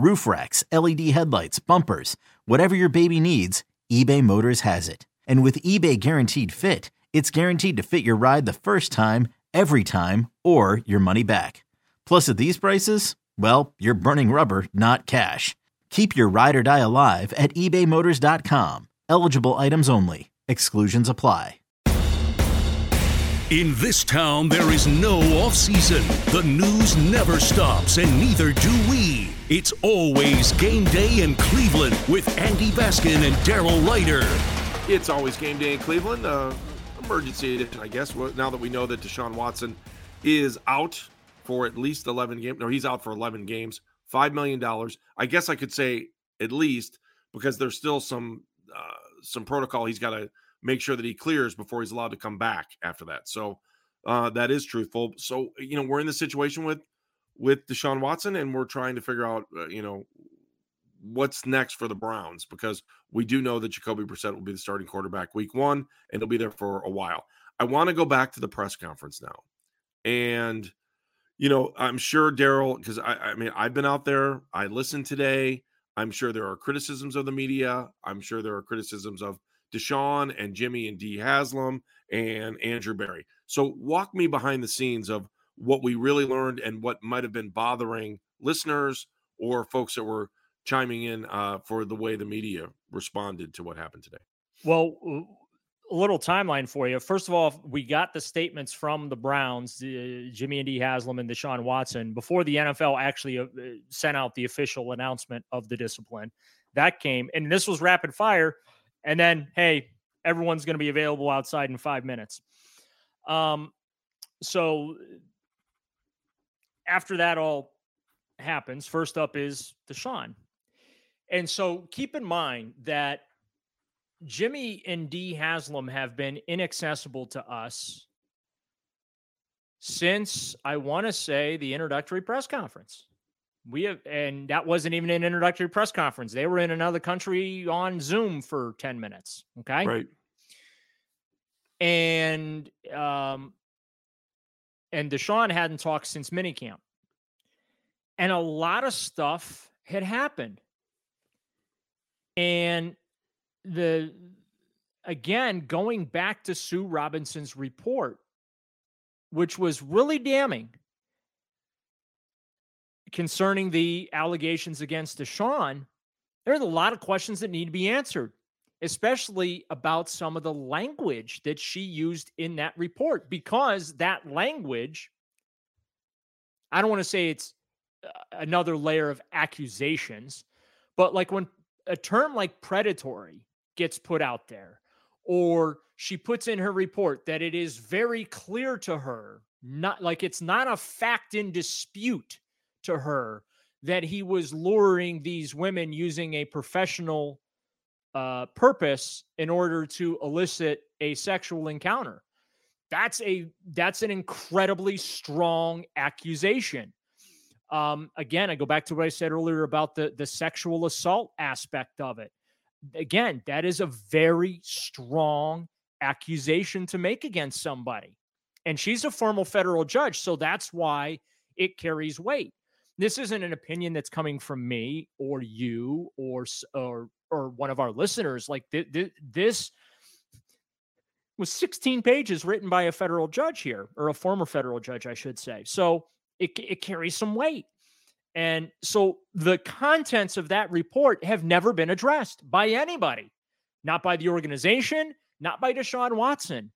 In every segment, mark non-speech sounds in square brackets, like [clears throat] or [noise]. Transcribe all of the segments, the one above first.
roof racks, LED headlights, bumpers, whatever your baby needs, eBay Motors has it. And with eBay Guaranteed Fit, it's guaranteed to fit your ride the first time, every time, or your money back. Plus, at these prices, well, you're burning rubber, not cash. Keep your ride or die alive at ebaymotors.com. Eligible items only. Exclusions apply. In this town, there is no off season. The news never stops, and neither do we. It's always game day in Cleveland with Andy Baskin and Daryl Ruiter. It's always game day in Cleveland. Uh, emergency I guess. Now that we know that Deshaun Watson is out for at least 11 games. No, he's out for 11 games. $5 million. I guess I could say at least because there's still some uh, some protocol he's got to make sure that he clears before he's allowed to come back after that. So uh, that is truthful. So you know we're in the situation with with Deshaun Watson, and we're trying to figure out uh, you know what's next for the Browns because we do know that Jacoby Brissett will be the starting quarterback week one, and he'll be there for a while. I want to go back to the press conference now, and you know I'm sure Daryl because I, I mean I've been out there, I listened today. I'm sure there are criticisms of the media. I'm sure there are criticisms of Deshaun and Jimmy and Dee Haslam and Andrew Berry. So walk me behind the scenes of what we really learned and what might have been bothering listeners or folks that were chiming in uh, for the way the media responded to what happened today. Well, a little timeline for you. First of all, we got the statements from the Browns, uh, Jimmy and Dee Haslam and Deshaun Watson, before the NFL actually uh, sent out the official announcement of the discipline. That came, and this was rapid fire and then hey, everyone's going to be available outside in five minutes. Um, so after that all happens, first up is Deshaun. And so keep in mind that Jimmy and Dee Haslam have been inaccessible to us since I want to say the introductory press conference. We have, and that wasn't even an introductory press conference. They were in another country on Zoom for 10 minutes. Okay. Right. And, um, and Deshaun hadn't talked since minicamp. And a lot of stuff had happened. And the, again, going back to Sue Robinson's report, which was really damning concerning the allegations against Deshaun, there are a lot of questions that need to be answered, especially about some of the language that she used in that report, because that language, I don't want to say it's uh, another layer of accusations, but like when a term like predatory gets put out there, or she puts in her report that it is very clear to her, not like it's not a fact in dispute to her that he was luring these women using a professional uh, purpose in order to elicit a sexual encounter. That's a that's an incredibly strong accusation. Um, again, I go back to what I said earlier about the the sexual assault aspect of it. Again, that is a very strong accusation to make against somebody. And she's a formal federal judge. So that's why it carries weight. This isn't an opinion that's coming from me or you or or or one of our listeners. Like th- th- this was 16 pages written by a federal judge here, or a former federal judge, I should say. So it, it carries some weight. And so the contents of that report have never been addressed by anybody, not by the organization, not by Deshaun Watson.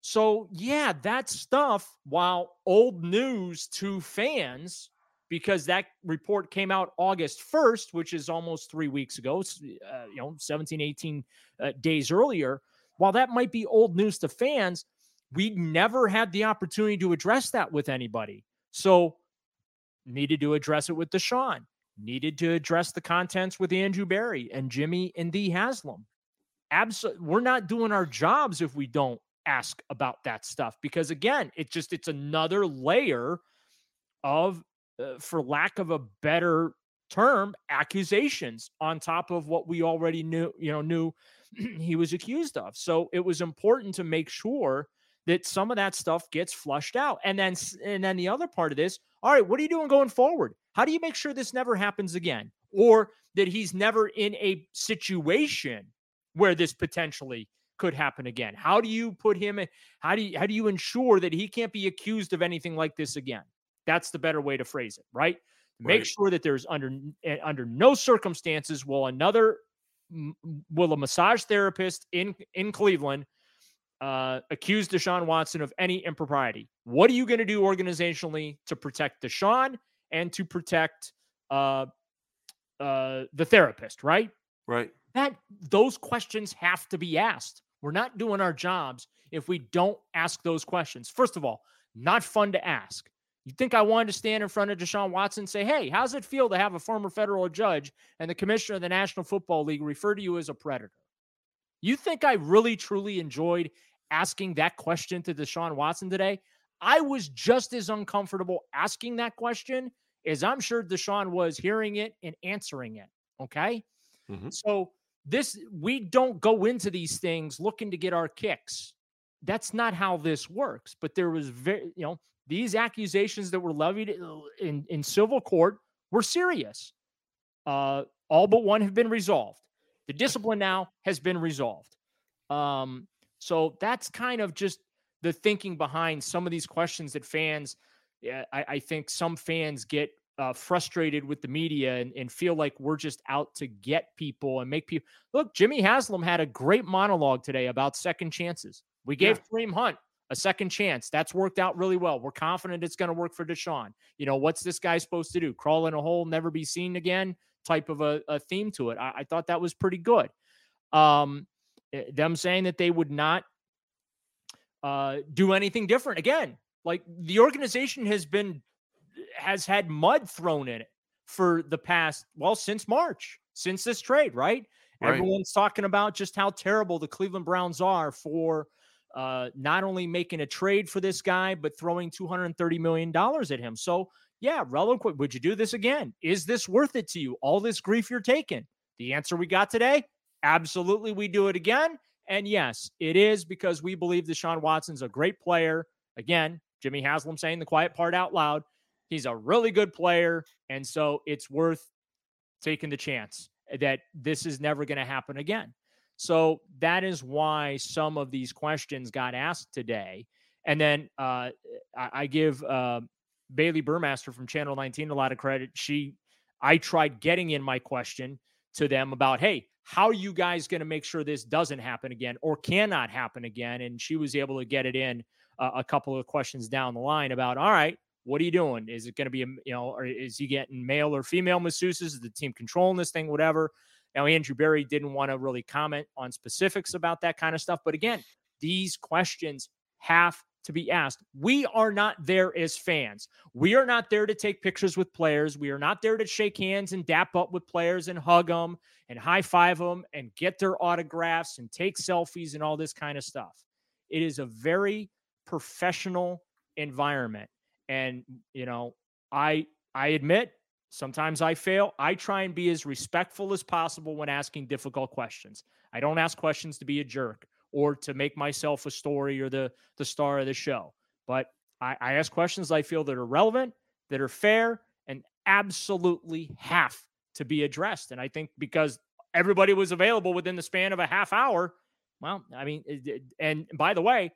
So, yeah, that stuff, while old news to fans, because that report came out August 1st, which is almost three weeks ago, uh, you know, 17, 18 uh, days earlier. While that might be old news to fans, we never had the opportunity to address that with anybody. So, needed to address it with Deshaun, needed to address the contents with Andrew Berry and Jimmy and Dee Haslam. Absolutely, we're not doing our jobs if we don't ask about that stuff because again, it just it's another layer of, uh, for lack of a better term, accusations on top of what we already knew. You know, knew [clears throat] he was accused of. So it was important to make sure that some of that stuff gets flushed out. And then and then the other part of this, all right, what are you doing going forward? How do you make sure this never happens again? Or that he's never in a situation where this potentially could happen again? How do you put him how do you how do you ensure that he can't be accused of anything like this again? That's the better way to phrase it, right? Make right. sure that there's under eh, under no circumstances will another will a massage therapist in in Cleveland uh, accuse Deshaun Watson of any impropriety. What are you going to do organizationally to protect Deshaun and to protect uh, uh, the therapist? Right. Right. That those questions have to be asked. We're not doing our jobs if we don't ask those questions. First of all, not fun to ask. You think I wanted to stand in front of Deshaun Watson and say, hey, how's it feel to have a former federal judge and the commissioner of the National Football League refer to you as a predator? You think I really truly enjoyed asking that question to Deshaun Watson today? I was just as uncomfortable asking that question as I'm sure Deshaun was hearing it and answering it. Okay. Mm-hmm. So this we don't go into these things looking to get our kicks. That's not how this works. But there was very, you know, these accusations that were levied uh, in, in civil court were serious. Uh, all but one have been resolved. The discipline now has been resolved. Um, so that's kind of just the thinking behind some of these questions that fans, I, I think some fans get uh, frustrated with the media and, and, feel like we're just out to get people and make people look. Jimmy Haslam had a great monologue today about second chances. We gave yeah. Kareem Hunt a second chance. That's worked out really well. We're confident it's going to work for Deshaun. You know, what's this guy supposed to do? Crawl in a hole, never be seen again type of a, a theme to it. I, I, thought that was pretty good. Um, eh, them saying that they would not uh, do anything different. Again, like the organization has been, has had mud thrown in it for the past, well, since March, since this trade, right? right. Everyone's talking about just how terrible the Cleveland Browns are for uh, not only making a trade for this guy, but throwing $230 million at him. So, yeah, relevant. Would you do this again? Is this worth it to you? All this grief you're taking? The answer we got today absolutely, we do it again. And yes, it is because we believe Deshaun Watson's a great player. Again, Jimmy Haslam saying the quiet part out loud. He's a really good player. And so it's worth taking the chance that this is never going to happen again. So that is why some of these questions got asked today. And then uh, I, I, give uh, Bailey Burmaster from Channel 19 a lot of credit. She, I tried getting in my question to them about, hey, how are you guys going to make sure this doesn't happen again or cannot happen again? And she was able to get it in uh, a couple of questions down the line about, all right, what are you doing? Is it going to be, a, you know, or is he getting male or female masseuses? Is the team controlling this thing? Whatever. Now, Andrew Berry didn't want to really comment on specifics about that kind of stuff. But again, these questions have to be asked. We are not there as fans. We are not there to take pictures with players. We are not there to shake hands and dap up with players and hug them and high five them and get their autographs and take selfies and all this kind of stuff. It is a very professional environment. And, you know, I I admit Sometimes I fail. I try and be as respectful as possible when asking difficult questions. I don't ask questions to be a jerk or to make myself a story or the the star of the show. But I, I ask questions I feel that are relevant, that are fair, and absolutely have to be addressed. And I think because everybody was available within the span of a half hour, well, I mean, and by the way,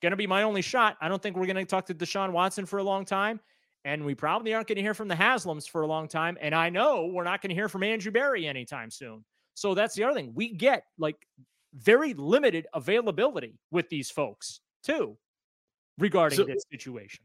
going to be my only shot. I don't think we're going to talk to Deshaun Watson for a long time. And we probably aren't going to hear from the Haslams for a long time. And I know we're not going to hear from Andrew Berry anytime soon. So that's the other thing. We get like very limited availability with these folks too regarding so, this situation.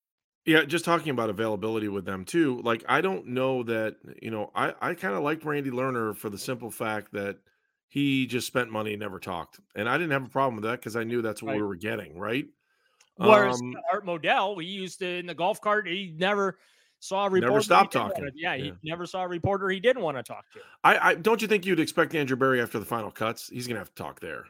Yeah, just talking about availability with them too. Like, I don't know that, you know, I, I kind of liked Randy Lerner for the simple fact that he just spent money and never talked. And I didn't have a problem with that because I knew that's what right. we were getting, right? Whereas um, Art Modell, we used to in the golf cart, he never saw a reporter. Never stopped talking. To, yeah, he never saw a reporter he didn't want to talk to. I, I don't you think you'd expect Andrew Berry after the final cuts? He's gonna have to talk there.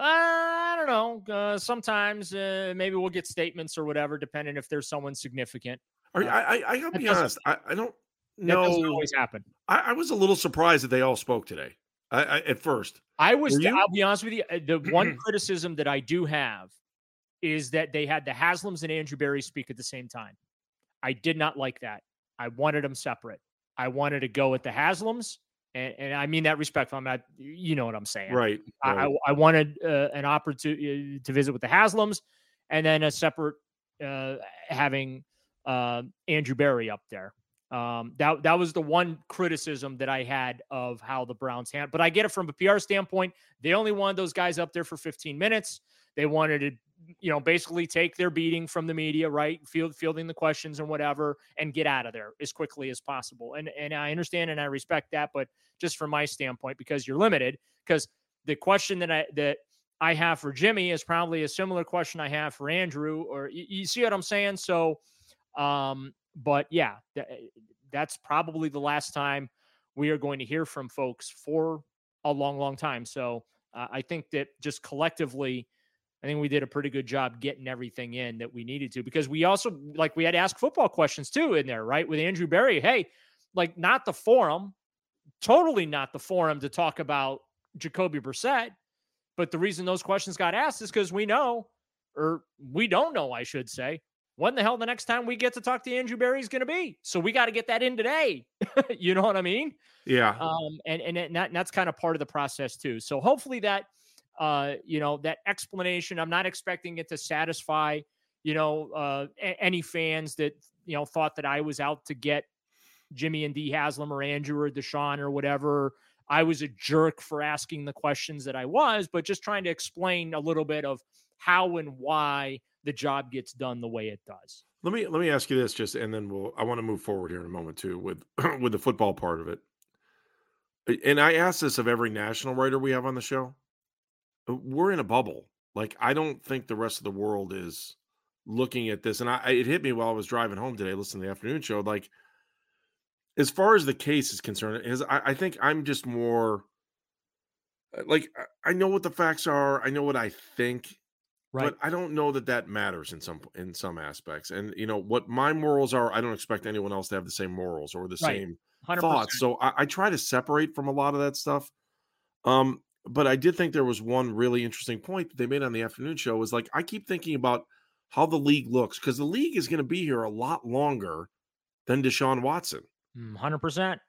Uh, I don't know. Uh, sometimes uh, maybe we'll get statements or whatever, depending if there's someone significant. Are, uh, I, I, I gotta be honest. I, I don't know. That doesn't always happen. I, I, was a little surprised that they all spoke today. I, I at first. I was. I'll be honest with you. Uh, the one [clears throat] criticism that I do have is that they had the Haslams and Andrew Berry speak at the same time. I did not like that. I wanted them separate. I wanted to go with the Haslams and, and, I mean that respectful. I'm not, you know what I'm saying, right? I, I, I wanted uh, an opportunity uh, to visit with the Haslams, and then a separate uh, having uh, Andrew Berry up there. Um, that that was the one criticism that I had of how the Browns hand. But I get it from a PR standpoint. They only wanted those guys up there for 15 minutes. They wanted to you know, basically take their beating from the media, right? Field fielding the questions and whatever, and get out of there as quickly as possible. And and I understand and I respect that, but just from my standpoint, because you're limited, because the question that I that I have for Jimmy is probably a similar question I have for Andrew, or you, you see what I'm saying? So, um, but yeah, th- that's probably the last time we are going to hear from folks for a long, long time. So uh, I think that just collectively I think we did a pretty good job getting everything in that we needed to because we also like we had to ask football questions too in there, right? With Andrew Berry. Hey, like not the forum, totally not the forum to talk about Jacoby Brissett. But the reason those questions got asked is because we know, or we don't know, I should say, when the hell the next time we get to talk to Andrew Berry is going to be. So we got to get that in today. [laughs] you know what I mean? Yeah. Um, and and, and, that, and that's kind of part of the process too. So hopefully that uh, you know, that explanation. I'm not expecting it to satisfy, you know, uh, a- any fans that, you know, thought that I was out to get Jimmy and Dee Haslam or Andrew or Deshaun or whatever. I was a jerk for asking the questions that I was, but just trying to explain a little bit of how and why the job gets done the way it does. Let me let me ask you this just and then we'll I want to move forward here in a moment too with [clears throat] with the football part of it. And I ask this of every national writer we have on the show. Uh, we're in a bubble. Like I don't think the rest of the world is looking at this. And I it hit me while I was driving home today, listening to the afternoon show. Like as far as the case is concerned, is I, I think I'm just more uh, like I know what the facts are. I know what I think, right. but I don't know that that matters in some in some aspects. And you know what my morals are. I don't expect anyone else to have the same morals or the right. same 100%. thoughts. So I, I try to separate from a lot of that stuff. Um, but I did think there was one really interesting point that they made on the afternoon show was like I keep thinking about how the league looks because the league is going to be here a lot longer than Deshaun Watson. Mm, hundred percent.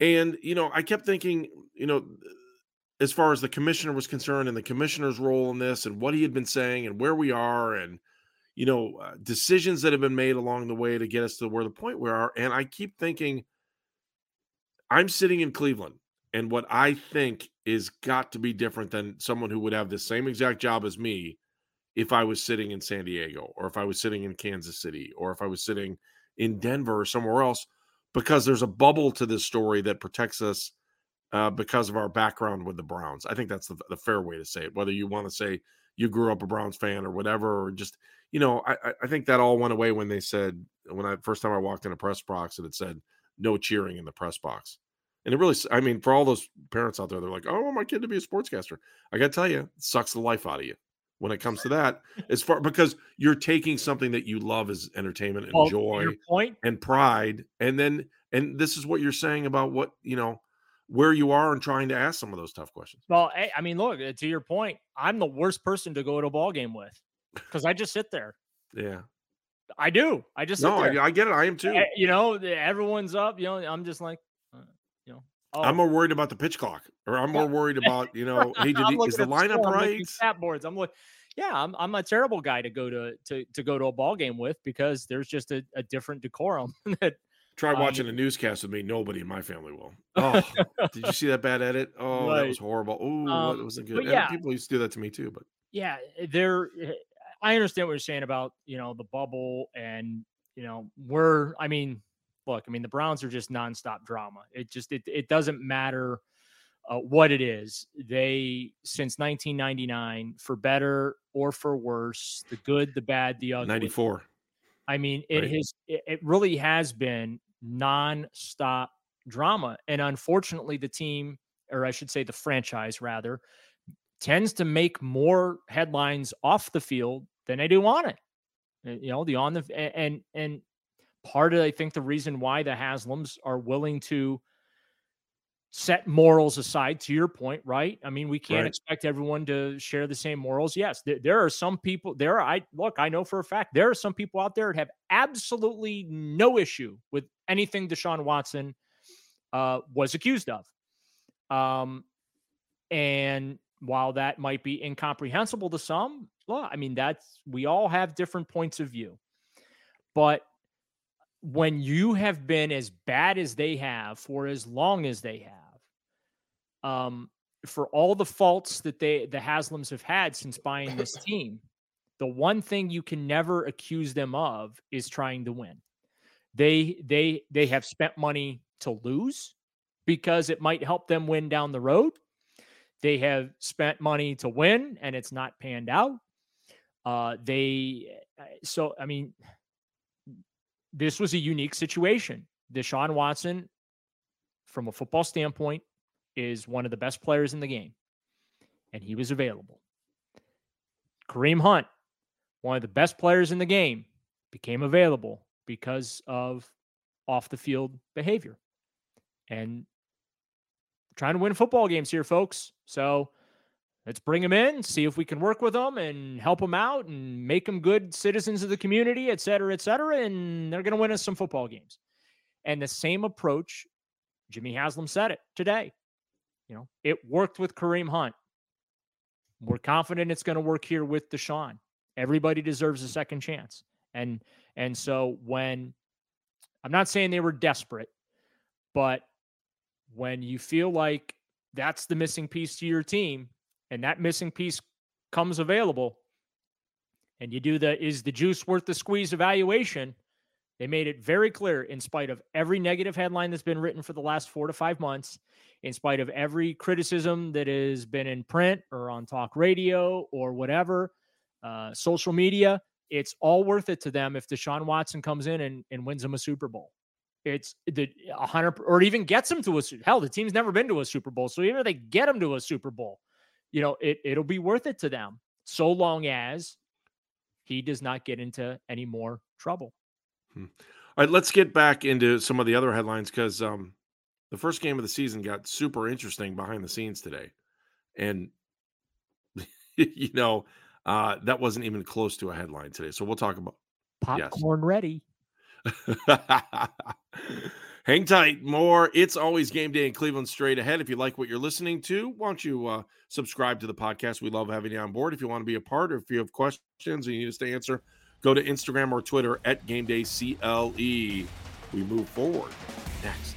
And you know, I kept thinking, you know, as far as the commissioner was concerned and the commissioner's role in this and what he had been saying and where we are and you know uh, decisions that have been made along the way to get us to where the point we are and i keep thinking i'm sitting in cleveland and what I think is got to be different than someone who would have the same exact job as me if I was sitting in San Diego or if I was sitting in Kansas City or if I was sitting in Denver or somewhere else because there's a bubble to this story that protects us uh, because of our background with the Browns. I think that's the, the fair way to say it. Whether you want to say you grew up a Browns fan or whatever, or just you know, I, I think that all went away when they said when I first time I walked in a press box and it said no cheering in the press box. And it really, I mean, for all those parents out there, they're like, "Oh, I want my kid to be a sportscaster." I got to tell you, it sucks the life out of you when it comes to that. As far because you're taking something that you love as entertainment and Well, joy and pride, and then and this is what you're saying about what you know where you are and trying to ask some of those tough questions. Well, I, I mean, look uh, to your point. I'm the worst person to go to a ball game with because I just sit there. Yeah, I do. I just no. I, I get it. I am too. Eh, You know, everyone's up. You know, I'm just like, oh, I'm more worried about the pitch clock, or I'm more worried [laughs] about you know, hey, did he, is the lineup score, I'm looking at right? Stat boards. I'm like, yeah, I'm I'm a terrible guy to go to to to go to a ball game with because there's just a, a different decorum [laughs] that Try Um, watching a newscast with me. Nobody in my family will. [laughs] Oh, did you see that bad edit? Oh, that was horrible. Oh, Um, that wasn't good. yeah. people used to do that to me too. But yeah, there. eh, I understand what you're saying about you know the bubble and you know we're. I mean, look, I mean the Browns are just nonstop drama. It just it it doesn't matter uh, what it is. They since 1999, for better or for worse, the good, the bad, the ugly. 94. I mean, it Right. has it, it really has been non-stop drama. And unfortunately, the team, or I should say the franchise rather, tends to make more headlines off the field than they do on it. Uh, You know, the on the and and part of I think the reason why the Haslams are willing to set morals aside to your point right? I mean we can't Right. expect everyone to share the same morals. Yes there, there are some people there are, i look i know for a fact there are some people out there that have absolutely no issue with anything deshaun watson uh, was accused of. Um, and while that might be incomprehensible to some well i mean that's we all have different points of view. But when you have been as bad as they have for as long as they have, um, for all the faults that they the Haslams have had since buying this [laughs] team, the one thing you can never accuse them of is trying to win. They they they have spent money to lose because it might help them win down the road. They have spent money to win and it's not panned out. Uh, they uh, so I mean this was a unique situation. Deshaun Watson, from a football standpoint, is one of the best players in the game, and he was available. Kareem Hunt, one of the best players in the game, became available because of off the field behavior. And trying to win football games here, folks. So let's bring them in, see if we can work with them and help them out and make them good citizens of the community, et cetera, et cetera. And they're going to win us some football games. And the same approach, Jimmy Haslam said it today. You know, it worked with Kareem Hunt. We're confident it's going to work here with Deshaun. Everybody deserves a second chance. And and so when I'm not saying they were desperate, but when you feel like that's the missing piece to your team, and that missing piece comes available, and you do the is the juice worth the squeeze evaluation, they made it very clear, in spite of every negative headline that's been written for the last four to five months, in spite of every criticism that has been in print or on talk radio or whatever, uh, social media, it's all worth it to them if Deshaun Watson comes in and, and wins them a Super Bowl. It's the hundred or even gets them to a hell. The team's never been to a Super Bowl, so even if they get them to a Super Bowl, you know it it'll be worth it to them so long as he does not get into any more trouble. All right, let's get back into some of the other headlines because um, the first game of the season got super interesting behind the scenes today, and [laughs] you know uh, that wasn't even close to a headline today. So we'll talk about. Yes. Popcorn ready. [laughs] Hang tight. More. It's always game day in Cleveland straight ahead. If you like what you're listening to, why don't you uh, subscribe to the podcast? We love having you on board. If you want to be a part or if you have questions and you need us to answer, go to Instagram or Twitter at Game Day CLE. We move forward next.